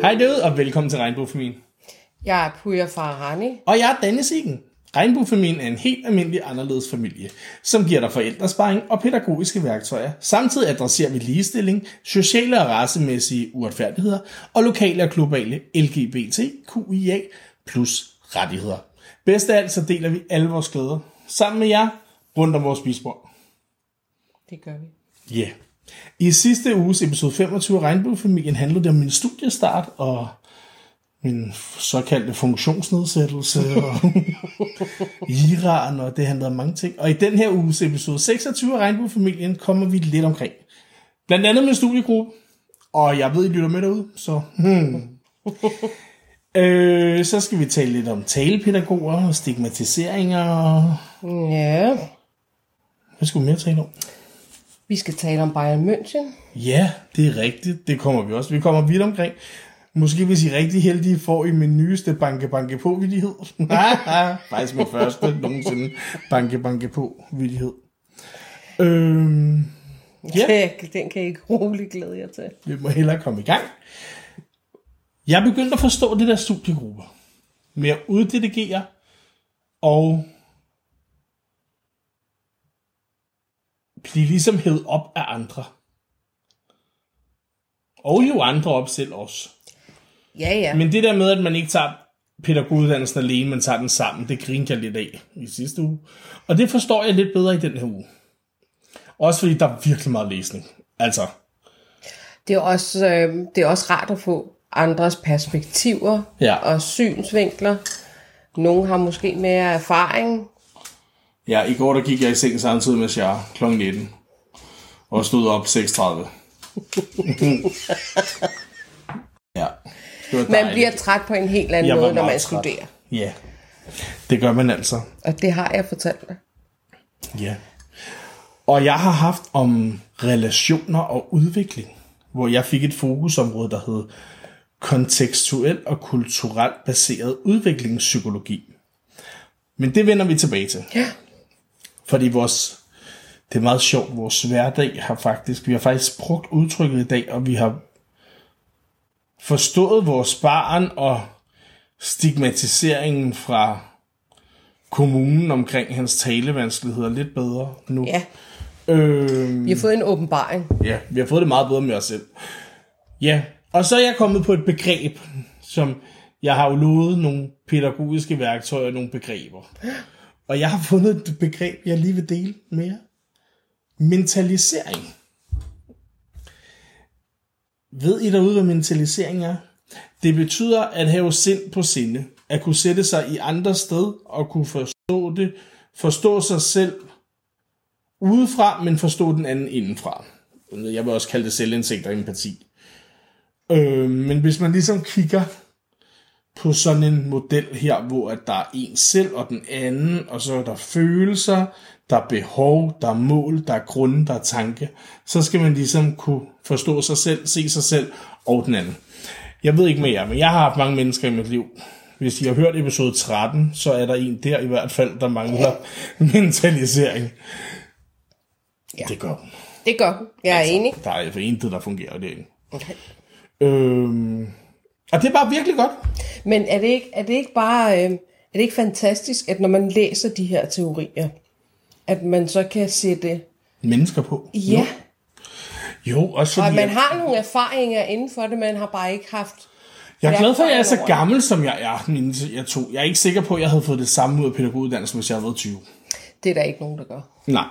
Hej derude, og velkommen til Regnbuefamilien. Jeg er Puja Farahani. Og jeg er Danne Siggen. Regnbuefamilien er en helt almindelig anderledes familie, som giver dig forældresparing og pædagogiske værktøjer. Samtidig adresserer vi ligestilling, sociale og racemæssige uretfærdigheder og lokale og globale LGBTQIA plus rettigheder. Bedst af alt, så deler vi alle vores glæder sammen med jer rundt om vores spisbord. Det gør vi. Ja. Yeah. I sidste uges episode 25 af Regnbuefamilien handlede det om min studiestart og min såkaldte funktionsnedsættelse og Iran, og det handlede om mange ting. Og i den her uges episode 26 af Regnbuefamilien kommer vi lidt omkring. Blandt andet med studiegruppe, og jeg ved, I lytter med derude, så hmm. øh, så skal vi tale lidt om talepædagoger og stigmatiseringer. Ja. Hvad skulle vi mere tale om? Vi skal tale om Bayern München. Ja, det er rigtigt. Det kommer vi også. Vi kommer vidt omkring. Måske hvis I er rigtig heldige, får I min nyeste banke banke på vidighed. Faktisk min første nogensinde banke banke på vidighed. Øhm, ja. Den kan I ikke roligt glæde jer til. Vi må hellere komme i gang. Jeg er begyndt at forstå det der studiegrupper. Med at uddelegere og blive ligesom hævet op af andre. Og jo andre op selv også. Ja, ja. Men det der med, at man ikke tager pædagoguddannelsen alene, men tager den sammen, det grinte jeg lidt af i sidste uge. Og det forstår jeg lidt bedre i den her uge. Også fordi der er virkelig meget læsning. Altså. Det er også, øh, det er også rart at få andres perspektiver Ja. og synsvinkler. Nogle har måske mere erfaring. Ja, i går der gik jeg i seng samtidig med Shar kl. 19. Og stod op 6.30. ja. Man bliver træt på en helt anden Jeg måde, når man træt. studerer. Ja, det gør man altså. Og det har jeg fortalt dig. Ja. Og jeg har haft om relationer og udvikling, hvor jeg fik et fokusområde, der hed kontekstuel og kulturelt baseret udviklingspsykologi. Men det vender vi tilbage til. Ja. Fordi vores, det er meget sjovt, vores hverdag har faktisk, vi har faktisk brugt udtrykket i dag, og vi har forstået vores barn og stigmatiseringen fra kommunen omkring hans talevanskeligheder lidt bedre nu. Ja, Øh, vi har fået en åbenbaring. ja, vi har fået det meget bedre med os selv. Ja, og så er jeg kommet på et begreb, som jeg har jo lovet nogle pædagogiske værktøjer, nogle begreber. Og jeg har fundet et begreb, jeg lige vil dele med jer. Mentalisering. Ved I derude, hvad mentalisering er? Det betyder at have sind på sinde. At kunne sætte sig i andre sted og kunne forstå det. Forstå sig selv udefra, men forstå den anden indenfra. Jeg vil også kalde det selvindsigt og empati. Øh, men hvis man ligesom kigger på sådan en model her, hvor at der er en selv og den anden, og så er der følelser, der er behov, der er mål, der er grunde, der er tanke, så skal man ligesom kunne forstå sig selv, se sig selv og den anden. Jeg ved ikke med jer, men jeg har haft mange mennesker i mit liv. Hvis I har hørt episode 13, så er der en der i hvert fald, der mangler mentalisering. Ja. Det gør hun. Det gør hun. Jeg er enig. Der er for intet, der fungerer det ikke. Okay. Øhm, og det er bare virkelig godt. Men er det ikke, er det ikke bare øh, er det ikke fantastisk, at når man læser de her teorier, at man så kan sætte... Mennesker på. Ja, Jo, også og fordi, at man har nogle erfaringer inden for det, man har bare ikke haft... jeg er glad for, at jeg er så gammel, som jeg er. Mine, jeg, tog, jeg er ikke sikker på, at jeg havde fået det samme ud af pædagoguddannelsen, hvis jeg havde været 20. Det er der ikke nogen, der gør. Nej.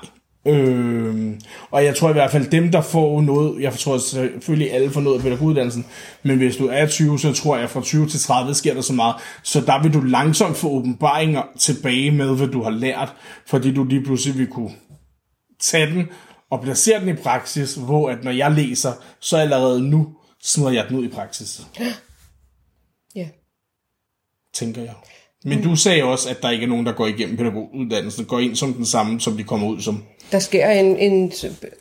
Øhm, og jeg tror i hvert fald, dem der får noget, jeg tror selvfølgelig alle får noget af pædagoguddannelsen, men hvis du er 20, så tror jeg fra 20 til 30 sker der så meget, så der vil du langsomt få åbenbaringer tilbage med, hvad du har lært, fordi du lige pludselig vil kunne tage den og placere den i praksis, hvor at når jeg læser, så allerede nu smider jeg den ud i praksis, Ja. tænker jeg. Men du sagde også, at der ikke er nogen, der går igennem pædagoguddannelsen, går ind som den samme, som de kommer ud som. Der sker en, en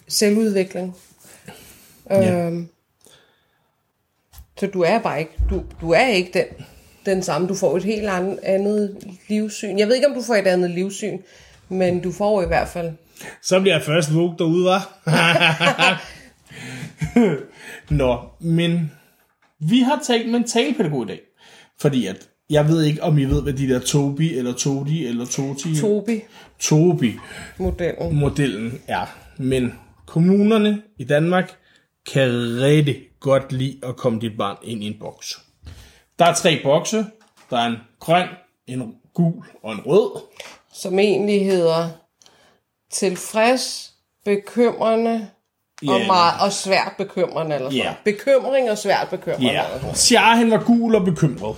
selvudvikling. Ja. Øhm, så du er bare ikke, du, du er ikke den, den samme. Du får et helt andet, andet livssyn. Jeg ved ikke, om du får et andet livssyn, men du får i hvert fald Så bliver jeg først vugt derude, var. Nå, men Vi har talt mentalpædagog i dag. Fordi at, jeg ved ikke, om I ved, hvad de der Tobi, eller Todi, eller Toti, Tobi, Tobi-modellen modellen. er. Men kommunerne i Danmark kan rigtig godt lide at komme dit barn ind i en boks. Der er tre bokse. Der er en grøn, en gul og en rød. Som egentlig hedder tilfreds, bekymrende og, Ja. meget, og svært bekymrende. Eller sådan. Ja. noget. Bekymring og svært bekymrende. Ja. Sjare, han var gul og bekymret.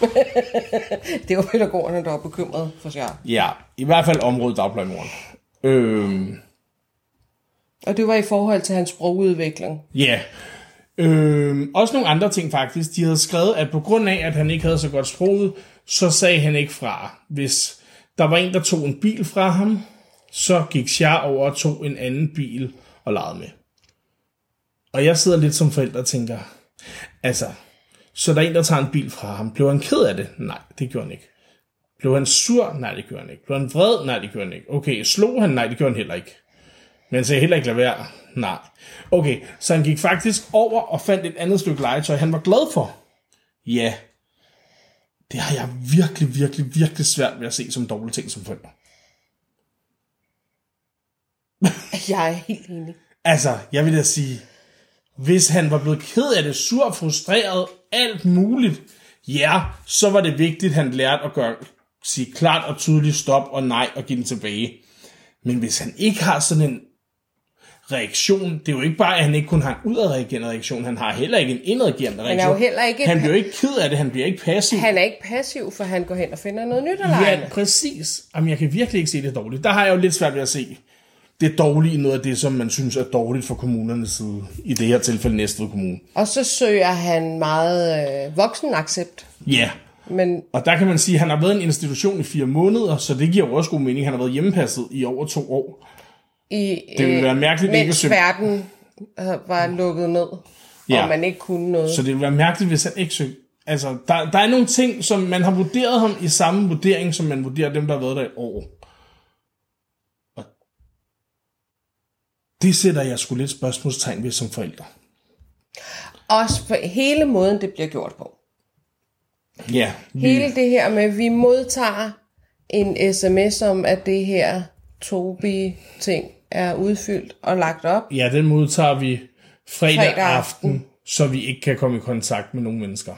Det var pædagogerne, der var bekymrede for sig. Ja, i hvert fald området dagplejemoren. Øhm, Og det var i forhold til hans sprogudvikling. Ja. Øhm, også nogle andre ting faktisk. De havde skrevet, at på grund af, at han ikke havde så godt sproget, så sagde han ikke fra. Hvis der var en, der tog en bil fra ham, så gik Shar over og tog en anden bil og legede med. Og jeg sidder lidt som forælder og tænker, altså, så der er en, der tager en bil fra ham. Blev han ked af det? Nej, det gjorde han ikke. Blev han sur? Nej, det gjorde han ikke. Blev han vred? Nej, det gjorde han ikke. Okay, slog han? Nej, det gjorde han heller ikke. Men han sagde heller ikke lade være. Nej. Okay, så han gik faktisk over og fandt et andet stykke legetøj, han var glad for. Ja. Det har jeg virkelig, virkelig, virkelig svært ved at se som dårlige ting som forælder. Jeg er helt enig. Altså, jeg vil da sige, hvis han var blevet ked af det, sur, frustreret, alt muligt, ja, så var det vigtigt, at han lærte at gøre, sige klart og tydeligt stop og nej og give den tilbage. Men hvis han ikke har sådan en reaktion, det er jo ikke bare, at han ikke kun har en udadreagerende reaktion, han har heller ikke en indadreagerende reaktion. er jo heller ikke Han bliver jo ikke ked af det, han bliver ikke passiv. Han er ikke passiv, for han går hen og finder noget nyt at Ja, præcis. Jamen, jeg kan virkelig ikke se det dårligt. Der har jeg jo lidt svært ved at se det dårlige noget af det, som man synes er dårligt for kommunernes side. I det her tilfælde Næstved Kommune. Og så søger han meget øh, voksenaccept. Ja, Men og der kan man sige, at han har været i en institution i fire måneder, så det giver jo også god mening. Han har været hjemmepasset i over to år. i, Det ville være mærkeligt ikke at verden øh, var lukket ned, Ja. og man ikke kunne noget. Så det ville være mærkeligt, hvis han ikke søgte. Altså, der, der er nogle ting, som man har vurderet ham i samme vurdering, som man vurderer dem, der har været der i år. Det sætter jeg sgu lidt spørgsmålstegn ved som forældre. Også for hele måden, det bliver gjort på. Ja, vi, Hele det her med, at vi modtager en sms om, at det her Tobi-ting er udfyldt og lagt op. ja, den modtager vi fredag, Fredag aften, aften. så vi ikke kan komme i kontakt med nogle mennesker.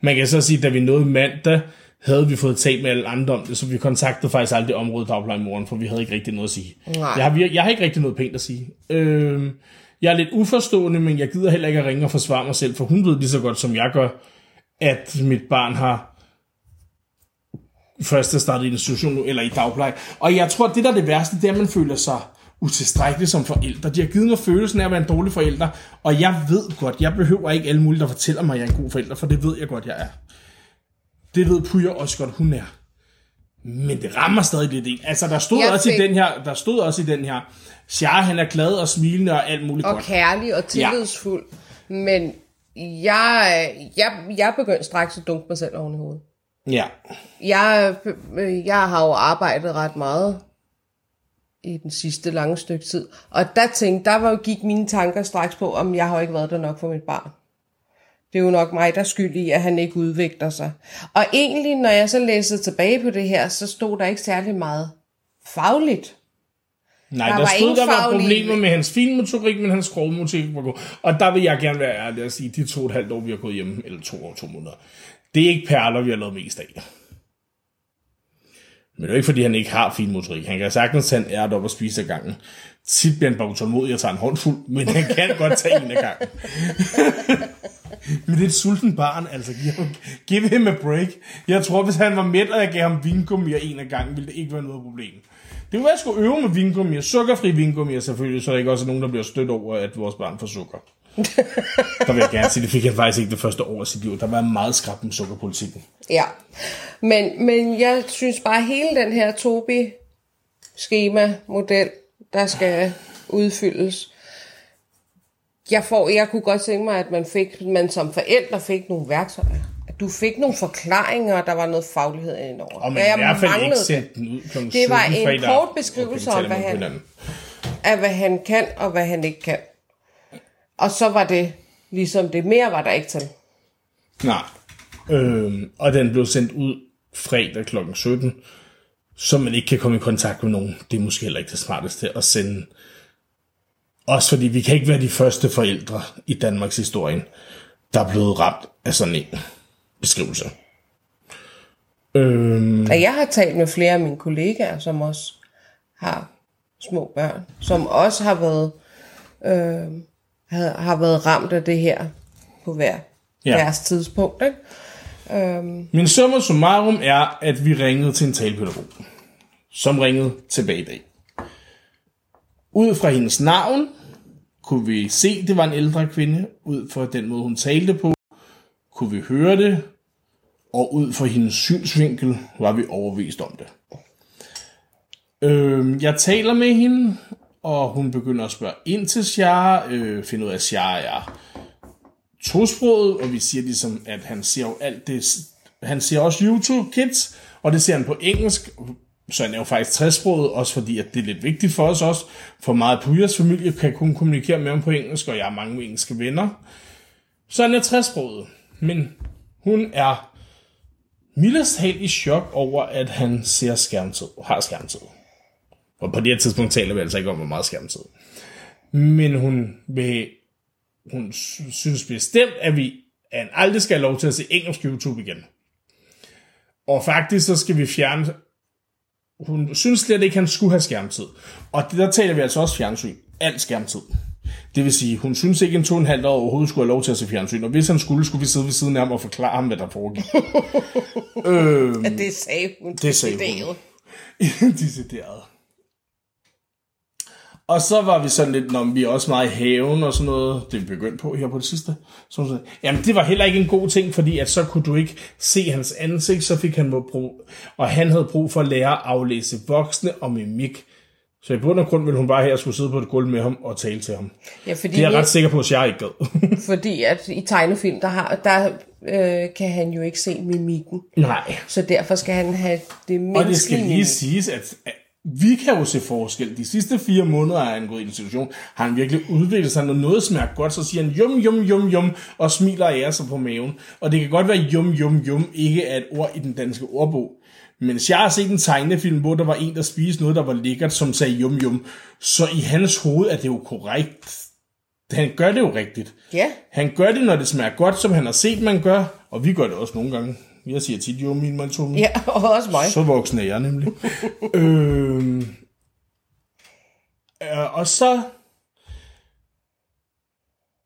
Man kan så sige, at da vi nåede mandag, havde vi fået talt med alle andre om det, så vi kontaktede faktisk aldrig området dagplejemoren, for vi havde ikke rigtig noget at sige. Nej. Jeg har, jeg har ikke rigtig noget pænt at sige. Øh, jeg er lidt uforstående, men jeg gider heller ikke at ringe og forsvare mig selv, for hun ved lige så godt, som jeg gør, at mit barn har først er startet i en institution nu, eller i dagpleje. Og jeg tror, det der er det værste, det er, at man føler sig utilstrækkelig som forældre. De har givet mig følelsen af at være en dårlig forælder, og jeg ved godt, jeg behøver ikke alle mulige, der fortæller mig, at jeg er en god forælder, for det ved jeg godt, jeg er. Det ved Puja også godt, hun er. Men det rammer stadig lidt ind. Altså, der stod, Jeg også i fik- den her, der stod også i den her, Shah, han er glad og smilende og alt muligt og godt. kærlig og tillidsfuld. Ja. Men jeg, jeg, jeg begyndte straks at dunke mig selv oven i hovedet. Ja. Jeg, jeg har jo arbejdet ret meget i den sidste lange stykke tid. Og der tænkte, der var, gik mine tanker straks på, om jeg har jo ikke været der nok for mit barn. Det er jo nok mig, der er skyld i, at han ikke udvikler sig. Og egentlig, når jeg så læste tilbage på det her, så stod der ikke særlig meget fagligt. Nej, Der der, stod, der var problemer med hans finmotorik, men hans skrogmotorik var god. Og der vil jeg gerne være ærlig at sige, de to og et halvt år, vi har gået hjemme, eller to år, to måneder, det er ikke perler, vi har lavet mest af. Men det er jo ikke, fordi han ikke har finmotorik. Han kan sagtens tage en ært op og spise af gangen. Tit bliver han bare utålmodig og tager en håndfuld, men han kan godt tage en af gangen. men det er et sulten barn, altså. Give, give him a break. Jeg tror, hvis han var mæt, og jeg gav ham vingummier en af gangen, ville det ikke være noget problem. Det kunne være, at jeg skulle øve med vingummier. Sukkerfri vingummier selvfølgelig, så der ikke også er nogen, der bliver stødt over, at vores barn får sukker. der vil jeg gerne sige, det fik han faktisk ikke det første år af sit liv. Der var meget skrab med sukkerpolitikken. Ja, men, men jeg synes bare, at hele den her Tobi-schema-model, der skal udfyldes, jeg, får, jeg kunne godt tænke mig, at man, fik, man som forældre fik nogle værktøjer. At du fik nogle forklaringer, og der var noget faglighed indover. Og man Ja, i hvert fald ikke sendt den ud kl. Det var 17 en fredag kort beskrivelse Okay, om, hvad han- af hvad han kan, og hvad han ikke kan. Og så var det ligesom det mere var der ikke til. Nej. Øhm, og den blev sendt ud fredag kl. 17, så man ikke kan komme i kontakt med nogen. Det er måske heller ikke det smarteste at sende. Også fordi vi kan ikke være de første forældre i Danmarks historie, der er blevet ramt af sådan en beskrivelse. Øhm, jeg har talt med flere af mine kollegaer, som også har små børn, som også har været, øh, har, været ramt af det her på hver ja. deres tidspunkt. Ikke? Øhm, Min summa summarum er, at vi ringede til en talepædagog, som ringede tilbage i dag. Ud fra hendes navn kunne vi se, det var en ældre kvinde. Ud fra den måde, hun talte på, kunne vi høre det. Og ud fra hendes synsvinkel var vi overvist om det. Øh, jeg taler med hende, og hun begynder at spørge ind til Shara, øh, finde ud af, at Shara er tosproget, og vi siger ligesom, at han ser jo alt det, han ser også YouTube Kids, og det ser han på engelsk, så han er jo faktisk træsproget, også fordi at det er lidt vigtigt for os også, for meget på Puyas familie kan kun kommunikere med ham på engelsk, og jeg har mange engelske venner. Så han er træsproget. men hun er mildest helt i chok over, at han ser skærmtid, har skærmtid. Og på det her tidspunkt taler vi altså ikke om, hvor meget skærmtid. Men hun vil hun synes bestemt, at vi at han aldrig skal have lov til at se engelsk YouTube igen. Og faktisk så skal vi fjerne... Hun synes slet ikke, han skulle have skærmtid. Og det, der taler vi altså også fjernsyn. Alt skærmtid. Det vil sige, hun synes ikke, en to og en halv år overhovedet skulle have lov til at se fjernsyn. Og hvis han skulle, skulle vi sidde ved siden af ham og forklare ham, hvad der foregik. øhm, at det sagde hun. Det sagde hun. decideret. Decideret. Og så var vi sådan lidt, når vi er også meget i haven og sådan noget, det er vi begyndt på her på det sidste. Så hun sagde, jamen det var heller ikke en god ting, fordi at så kunne du ikke se hans ansigt, så fik han brug, og han havde brug for at lære at aflæse voksne og mimik. Så i bund og grund ville hun bare her skulle sidde på et gulv med ham og tale til ham. Ja, fordi, Det er jeg ret sikker på, at jeg ikke gad. fordi at i tegnefilm, der, har, der øh, kan han jo ikke se mimikken. Nej. Så derfor skal han have det mindste Og det skal lige siges, at vi kan jo se forskel. De sidste fire måneder er han gået i institution. Har han virkelig udviklet sig, når noget smager godt, så siger han jum, jum, jum, jum, og smiler ærer sig på maven. Og det kan godt være jum, jum, jum, ikke er et ord i den danske ordbog. Men jeg har set en tegnefilm, hvor der var en, der spiste noget, der var lækkert, som sagde jum, jum. Så i hans hoved er det jo korrekt. Han gør det jo rigtigt. Ja, Han gør det, når det smager godt, som han har set, man gør. Og vi gør det også nogle gange. Jeg siger tit, jo, min man tog ja, og også mig. så voksen er jeg nemlig. øhm, øh, og så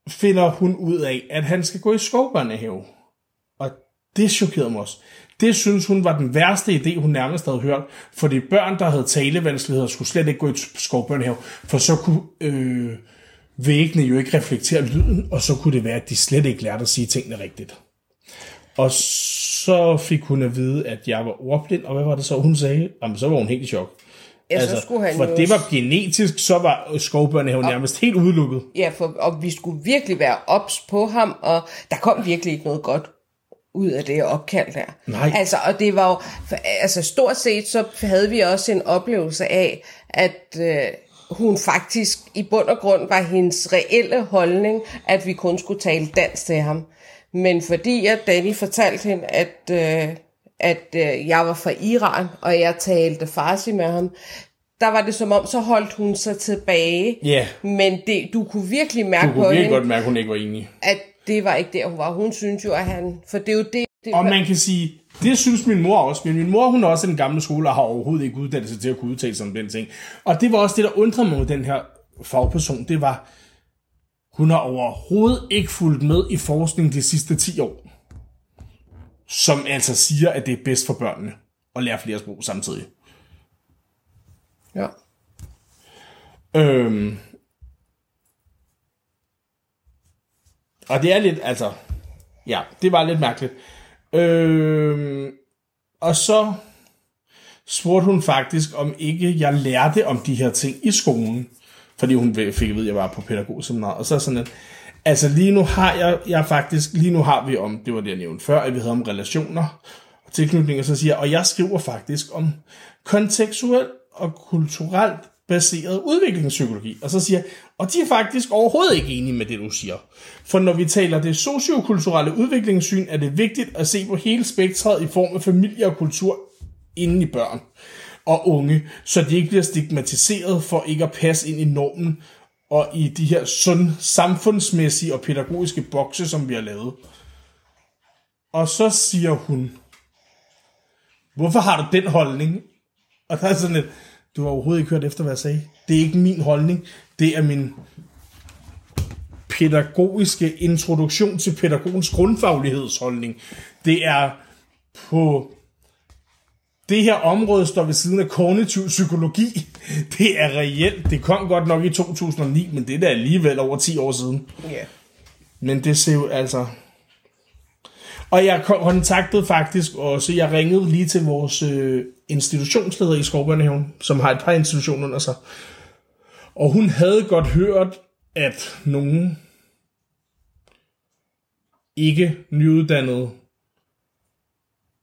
finder hun ud af, at han skal gå i skovbørnehave. Og det chokerede mig også. Det synes hun var den værste idé, hun nærmest havde hørt. For de børn, der havde talevanskeligheder, skulle slet ikke gå i skovbørnehave. For så kunne øh, væggene jo ikke reflektere lyden, og så kunne det være, at de slet ikke lærte at sige tingene rigtigt. Og så fik hun at vide, at jeg var ordblind, og hvad var det så, hun sagde? Jamen, så var hun helt i chok. Ja, så skulle han for jo det var genetisk, så var skovbørnehaven nærmest helt udelukket. Ja, for, og vi skulle virkelig være ops på ham, og der kom virkelig ikke noget godt ud af det opkald der. Nej. Altså, og det var jo, for, altså stort set, så havde vi også en oplevelse af, at øh, hun faktisk i bund og grund var hendes reelle holdning, at vi kun skulle tale dansk til ham. Men fordi at Danny fortalte hende, at, øh, at øh, jeg var fra Iran, og jeg talte farsi med ham, der var det som om, så holdt hun sig tilbage. Ja. Men det, du kunne virkelig mærke Du på kunne virkelig hende, godt mærke, at hun ikke var enig. at det var ikke der, hun var. Hun synes jo, at han... For det er jo det... det Og man kan sige, det synes min mor også, men min mor hun er også i den gamle skole og har overhovedet ikke uddannelse til at kunne udtale sig om den ting. Og det var også det, der undrede mig med den her fagperson, det var, hun har overhovedet ikke fulgt med i forskning de sidste 10 år, som altså siger, at det er bedst for børnene at lære flere sprog samtidig. Ja. Øhm. Og det er lidt, altså, ja, det var lidt mærkeligt. Øhm. Og så spurgte hun faktisk, om ikke jeg lærte om de her ting i skolen. Fordi hun fik at vide, at jeg var på pædagogseminaret. Og så er sådan lidt, altså lige nu har jeg, jeg faktisk, lige nu har vi om, det var det jeg nævnte før, at vi havde om relationer og tilknytning, og så siger og jeg skriver faktisk om kontekstuel og kulturelt baseret udviklingspsykologi. Og så siger jeg, og de er faktisk overhovedet ikke enige med det, du siger. For når vi taler det sociokulturelle udviklingssyn, er det vigtigt at se på hele spektret i form af familie og kultur inden i børn og unge, så de ikke bliver stigmatiseret for ikke at passe ind i normen og i de her sund, samfundsmæssige og pædagogiske bokse, som vi har lavet. Og så siger hun, hvorfor har du den holdning? Og der er sådan lidt, du har overhovedet ikke hørt efter, hvad jeg sagde. Det er ikke min holdning, det er min pædagogiske introduktion til pædagogens grundfaglighedsholdning. Det er på det her område står ved siden af kognitiv psykologi. Det er reelt. Det kom godt nok i 2009, men det er da alligevel over 10 år siden. Ja. Men det ser jo altså... Og jeg kontaktede faktisk også, jeg ringede lige til vores øh, institutionsleder i Skovbørnehaven, som har et par institutioner under sig. Og hun havde godt hørt, at nogen ikke nyuddannede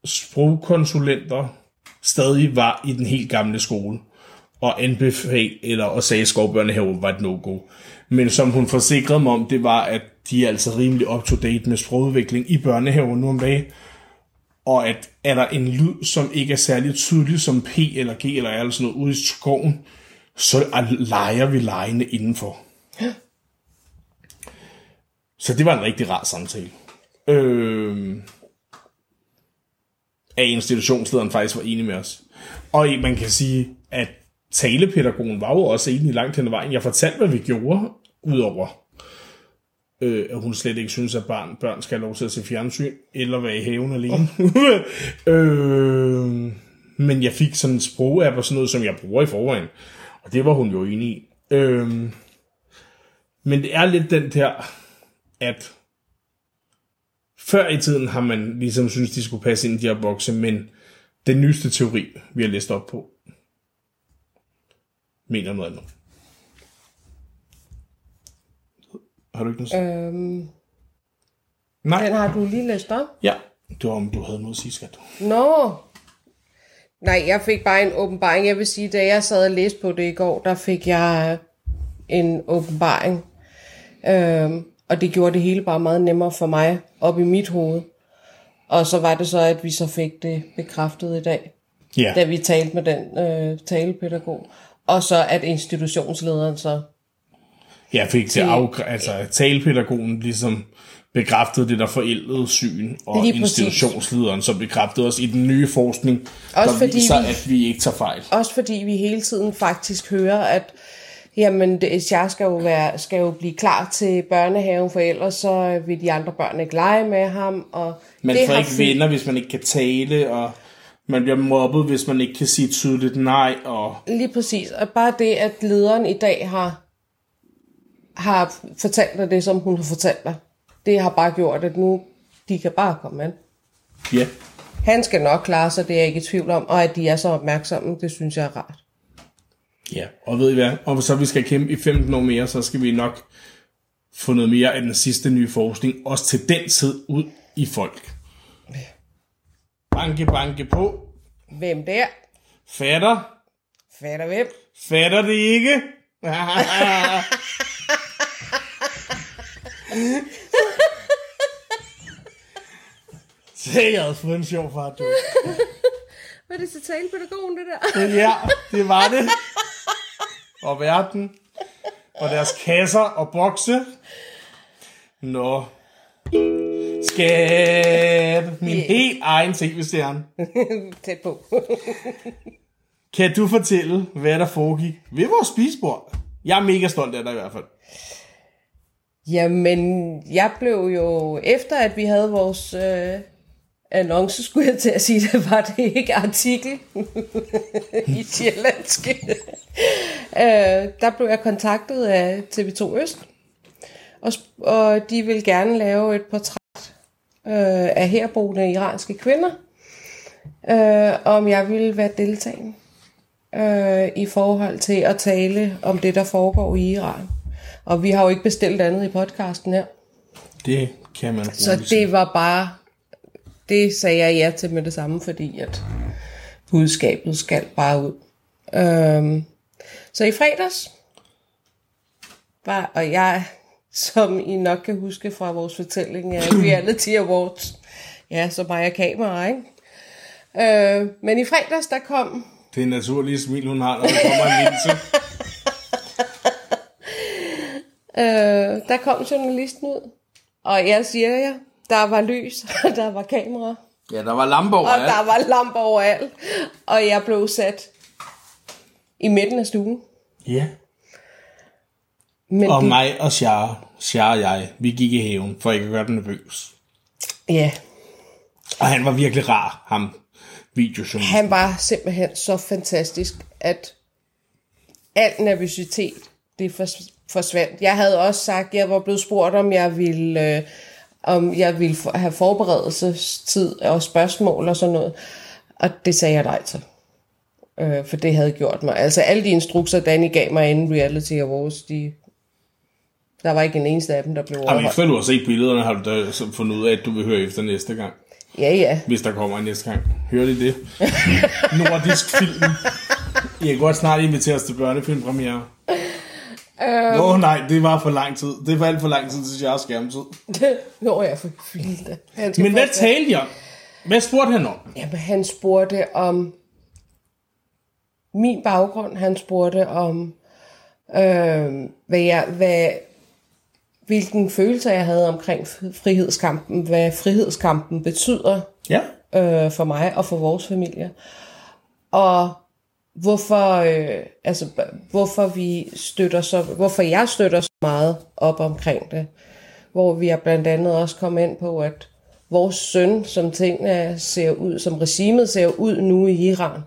sprogkonsulenter stadig var i den helt gamle skole og anbefale, eller og sagde, at skovbørnehave var et no-go. Men som hun forsikrede mig om, det var, at de er altså rimelig up-to-date med sprogudvikling i børnehaven nu om dagen. Og at er der en lyd, som ikke er særlig tydelig som P eller G eller er sådan noget ude i skoven, så leger vi lejene indenfor. Ja. Så det var en rigtig rar samtale. Øh, at institutionslederen faktisk var enig med os. Og man kan sige, at talepædagogen var jo også enig langt hen ad vejen. Jeg fortalte, hvad vi gjorde, udover øh, at hun slet ikke synes, at barn, børn skal have lov til at se fjernsyn, eller være i haven alene. Øh, men jeg fik sådan en sprogapp og sådan noget, som jeg bruger i forvejen. Og det var hun jo enig i. Øh, men det er lidt den der, at før i tiden har man ligesom synes, de skulle passe ind i de her bokse, men den nyeste teori, vi har læst op på, mener noget andet. Har du ikke noget øhm, Nej. Den har du lige læst op? Ja, det var om du havde noget at sige, skat. Nå. Nej, jeg fik bare en åbenbaring. Jeg vil sige, da jeg sad og læste på det i går, der fik jeg en åbenbaring. Øhm, og det gjorde det hele bare meget nemmere for mig op i mit hoved. Og så var det så, at vi så fik det bekræftet i dag, ja. da vi talte med den øh, talepædagog. Og så at institutionslederen så... Ja, fik til at altså talepædagogen ligesom bekræftede det der forældede syn, og Lige institutionslederen så bekræftede os i den nye forskning, også der fordi viser, vi, at vi ikke tager fejl. Også fordi vi hele tiden faktisk hører, at jamen det, jeg skal jo, være, skal jo blive klar til børnehaven, for ellers så vil de andre børn ikke lege med ham. Og man det får ikke fyldt... venner, hvis man ikke kan tale, og man bliver mobbet, hvis man ikke kan sige tydeligt nej. Og... Lige præcis. Og bare det, at lederen i dag har, har fortalt dig det, som hun har fortalt dig, det har bare gjort, at nu de kan bare komme ind. Ja. Han skal nok klare sig, det er jeg ikke i tvivl om, og at de er så opmærksomme, det synes jeg er rart. Ja, og ved I hvad? Og så vi skal kæmpe i 15 år mere, så skal vi nok få noget mere af den sidste nye forskning, også til den tid ud i folk. Banke, banke på. Hvem der? Fatter. Fatter hvem? Fatter det ikke? Se, jeg havde fået en sjov far, du. Var det så talepædagogen, det der? ja, det var det og verden, og deres kasser og bokse. Nå. Skat, min yeah. helt egen tv-stjerne. Tæt på. kan du fortælle, hvad der foregik ved vores spisebord? Jeg er mega stolt af dig i hvert fald. Jamen, jeg blev jo, efter at vi havde vores øh, annonce, skulle jeg til at sige, det var det ikke artikel i Sjællandske. øh, der blev jeg kontaktet af TV2 Øst, og, og de vil gerne lave et portræt øh, af herboende iranske kvinder, øh, om jeg ville være deltagende øh, i forhold til at tale om det, der foregår i Iran. Og vi har jo ikke bestilt andet i podcasten her. Det kan man Så det var bare det sagde jeg ja til med det samme, fordi at budskabet skal bare ud. Øhm, Så i fredags var, og jeg, som I nok kan huske fra vores fortælling af Reality Awards, ja, så mig og kamera, ikke? Øh, men i fredags, der kom Det er naturlige smil, hun har, når der kommer en linse. Øh, der kom journalisten ud, og jeg siger jer, der var lys, og der var kamera, Ja, der var lamper og overalt. der var lamper overalt, og jeg blev sat i midten af stuen. Ja. Men Og mig og Shara, Shara og jeg, vi gik i haven, for ikke at gøre den nervøs. Ja, Og han var virkelig rar, ham videojournalisten. han var simpelthen så fantastisk, at al nervøsitet, det fors- forsvandt. Jeg havde også sagt, jeg var blevet spurgt, om jeg ville, øh, om jeg ville have forberedelsestid og spørgsmål og sådan noget. Og det sagde jeg nej til. Øh, for det havde gjort mig. Altså alle de instrukser, Danny gav mig inden Reality Awards, de, der var ikke en eneste af dem, der blev Jamen, overholdt. efter du har set billederne, har du da så fundet ud af, at du vil høre efter næste gang. Ja, ja. Hvis der kommer en næste gang. Hører de det? Nordisk film. I kan godt snart invitere os til børnefilmpremiere. Øhm. Nå nej, det var for lang tid. Det var alt for lang tid til jeres skærmtid. Nå, jeg for skal Men hvad talte jeg? Hvad spurgte han om? Jamen, han spurgte om min baggrund. Han spurgte om, øh, hvad jeg, hvad, hvilken følelse jeg havde omkring frihedskampen, hvad frihedskampen betyder Ja. øh, for mig og for vores familie. Og hvorfor, øh, altså, hvorfor vi støtter så, hvorfor jeg støtter så meget op omkring det. Hvor vi er blandt andet også kommet ind på, at vores søn, som tingene ser ud, som regimet ser ud nu i Iran,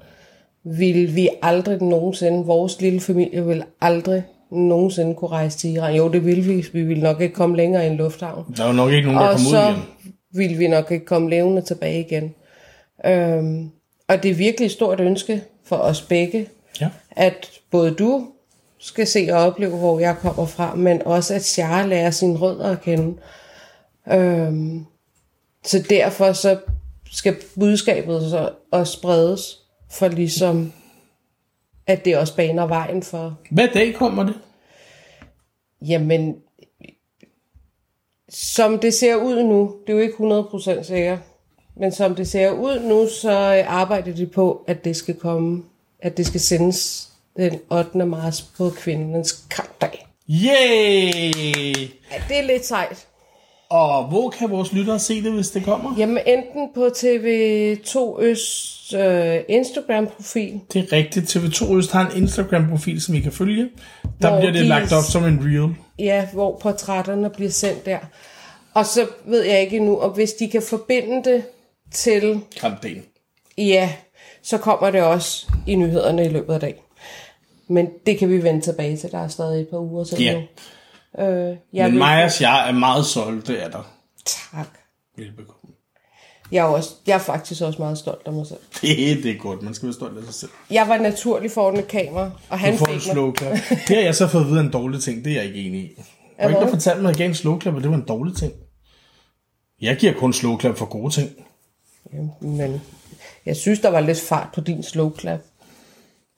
vil vi aldrig nogensinde, vores lille familie vil aldrig nogensinde kunne rejse til Iran. Jo, det vil vi. Vi vil nok ikke komme længere i en lufthavn Der var nok ikke nogen, der og kom ud så igen. ville vi nok ikke komme levende tilbage igen. Øhm, og det er virkelig et stort ønske for os begge, Ja. at både du skal se og opleve, hvor jeg kommer fra, men også at Shara lærer sine rødder at kende. Øhm, så derfor så skal budskabet så også spredes, for ligesom at det også baner vejen for, Hvad dag kommer det? Jamen, som det ser ud nu, det er jo ikke 100% sikkert, men som det ser ud nu, så arbejder de på, at det skal komme, at det skal sendes den 8. marts på kvindernes kampdag. Yay! Ja, det er lidt sejt. Og hvor kan vores lyttere se det, hvis det kommer? Jamen, enten på TV2 Øst øh, Instagram-profil, Det er rigtigt. TV2 Øst har en Instagram-profil, som I kan følge. Der Hvor bliver det de- lagt op som en reel. ja, hvor portrætterne bliver sendt der. Og så ved jeg ikke endnu, om hvis de kan forbinde det til Kampdagen. Ja, så kommer det også i nyhederne i løbet af dagen. Men det kan vi vende tilbage til. Der er stadig et par uger til Ja. nu. Øh, jeg Men og jeg er meget solgt, det er der. Tak. Velbekomme. Jeg er, også, jeg er faktisk også meget stolt af mig selv. Det, det er godt. Man skal være stolt af sig selv. Jeg var naturlig foran et kamera, og han Du får en fik mig. slow clap. Det har jeg så fået at vide en dårlig ting. Det er jeg ikke enig i. Var ikke hvad? der fortalte mig, at jeg gav en slow clap, og det var en dårlig ting? Jeg giver kun slow clap for gode ting. Men jeg synes, der var lidt fart på din slow clap.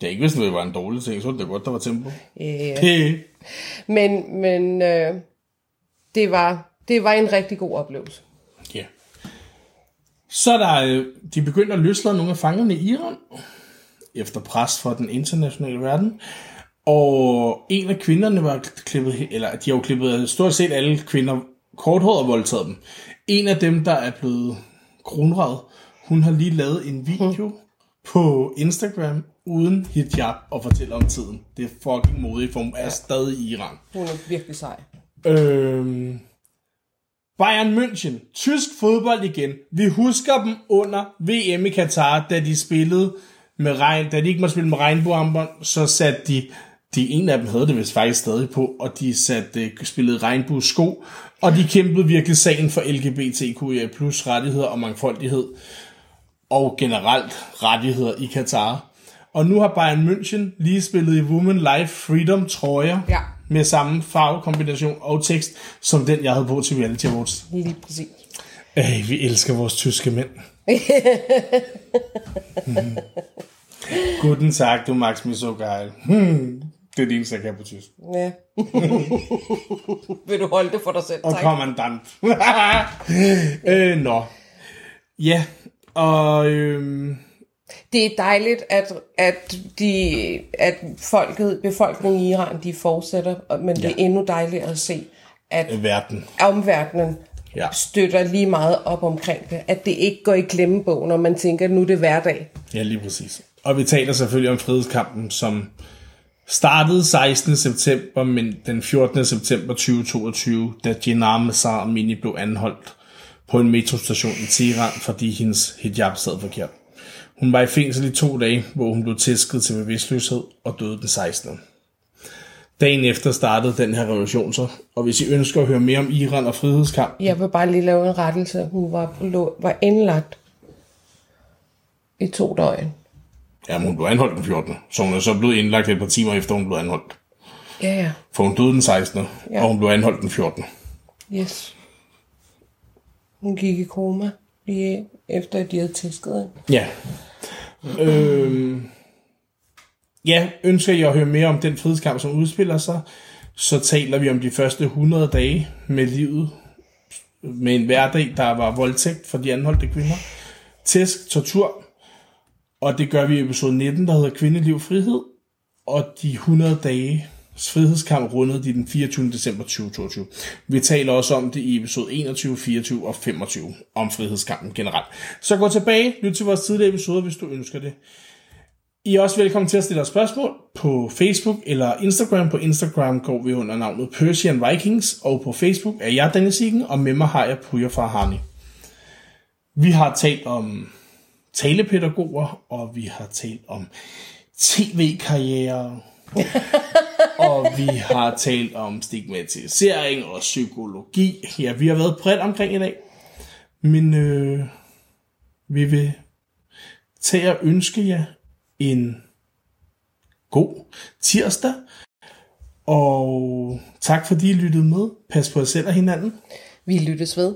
Det er ikke, hvis det var en dårlig ting, så var det godt, der var tempo. Yeah. Men, men øh, det, var, det var en rigtig god oplevelse. Ja. Så er der, øh, de begyndte at løslade nogle af fangerne i Iran, efter pres fra den internationale verden. Og en af kvinderne var klippet, eller de har jo klippet stort set alle kvinder korthåret og voldtaget dem. En af dem, der er blevet kronradet, hun har lige lavet en video på Instagram uden hijab og fortæller om tiden. Det er fucking modigt, for hun er stadig i Iran. Hun er virkelig sej. Øhm, Bayern München, tysk fodbold igen. Vi husker dem under VM i Katar, da de spillede med regn, da de ikke måtte spille med regnbuearmbånd, så satte de, de en af dem havde det vist faktisk stadig på, og de satte, spillede regnbuesko, og de kæmpede virkelig sagen for LGBTQIA plus rettigheder og mangfoldighed, og generelt rettigheder i Katar. Og nu har Bayern München lige spillet i Women Life Freedom trøjer, Ja. med samme farvekombination og tekst, som den, jeg havde på til Reality Awards. Lige præcis. Ej, vi elsker vores tyske mænd. Guten Tag, du så geil. Hmm. Det er det eneste, jeg kan på tysk. Ja. Vil du holde det for dig selv, Og tak? kommandant. øh, nå. Ja, og øhm, Det er dejligt, at, at, de, at folket, befolkningen i Iran, de fortsætter, men det er endnu dejligere at se, at verden. omverdenen Ja. støtter lige meget op omkring det. At det ikke går i glemmebog, når man tænker, at nu er det hverdag. Ja, lige præcis. Og vi taler selvfølgelig om frihedskampen, som startede 16. september, men den 14. september 2022, da Jinnah Mazar Amini blev anholdt på en metrostation i Teheran, fordi hendes hijab sad forkert. Hun var i fængsel i to dage, hvor hun blev tæsket til bevidstløshed og døde den 16. Dagen efter startede den her revolution så, og hvis I ønsker at høre mere om Iran og frihedskamp, Jeg vil bare lige lave en rettelse. Hun var, lå- var indlagt i to døgn jamen hun blev anholdt den 14. Så hun er så blevet indlagt et par timer efter hun blev anholdt. Ja, ja. For hun døde den 16. Ja. Ja. og hun blev anholdt den 14. Yes. Hun gik i koma lige efter, at de havde tæsket hende. Ja. Øhm, ja, ønsker jeg at høre mere om den frihedskamp, som udspiller sig, så taler vi om de første 100 dage med livet, med en hverdag, der var voldtægt for de anholdte kvinder, tæsk, tortur, og det gør vi i episode 19, der hedder Kvindeliv Frihed, og de 100 dage frihedskamp rundede de den 24. december 2022. Vi taler også om det i episode 21, 24 og 25 om frihedskampen generelt. Så gå tilbage, lyt til vores tidligere episoder, hvis du ønsker det. I er også velkommen til at stille os spørgsmål på Facebook eller Instagram. På Instagram går vi under navnet Persian Vikings, og på Facebook er jeg Dennis Siggen, og med mig har jeg Puja fra Harni. Vi har talt om talepædagoger, og vi har talt om tv-karriere, og vi har talt om stigmatisering og psykologi. Ja, vi har været bredt omkring i dag. Men øh, vi vil tage og ønske jer en god tirsdag. Og tak fordi I lyttede med. Pas på jer selv og hinanden. Vi lyttes ved.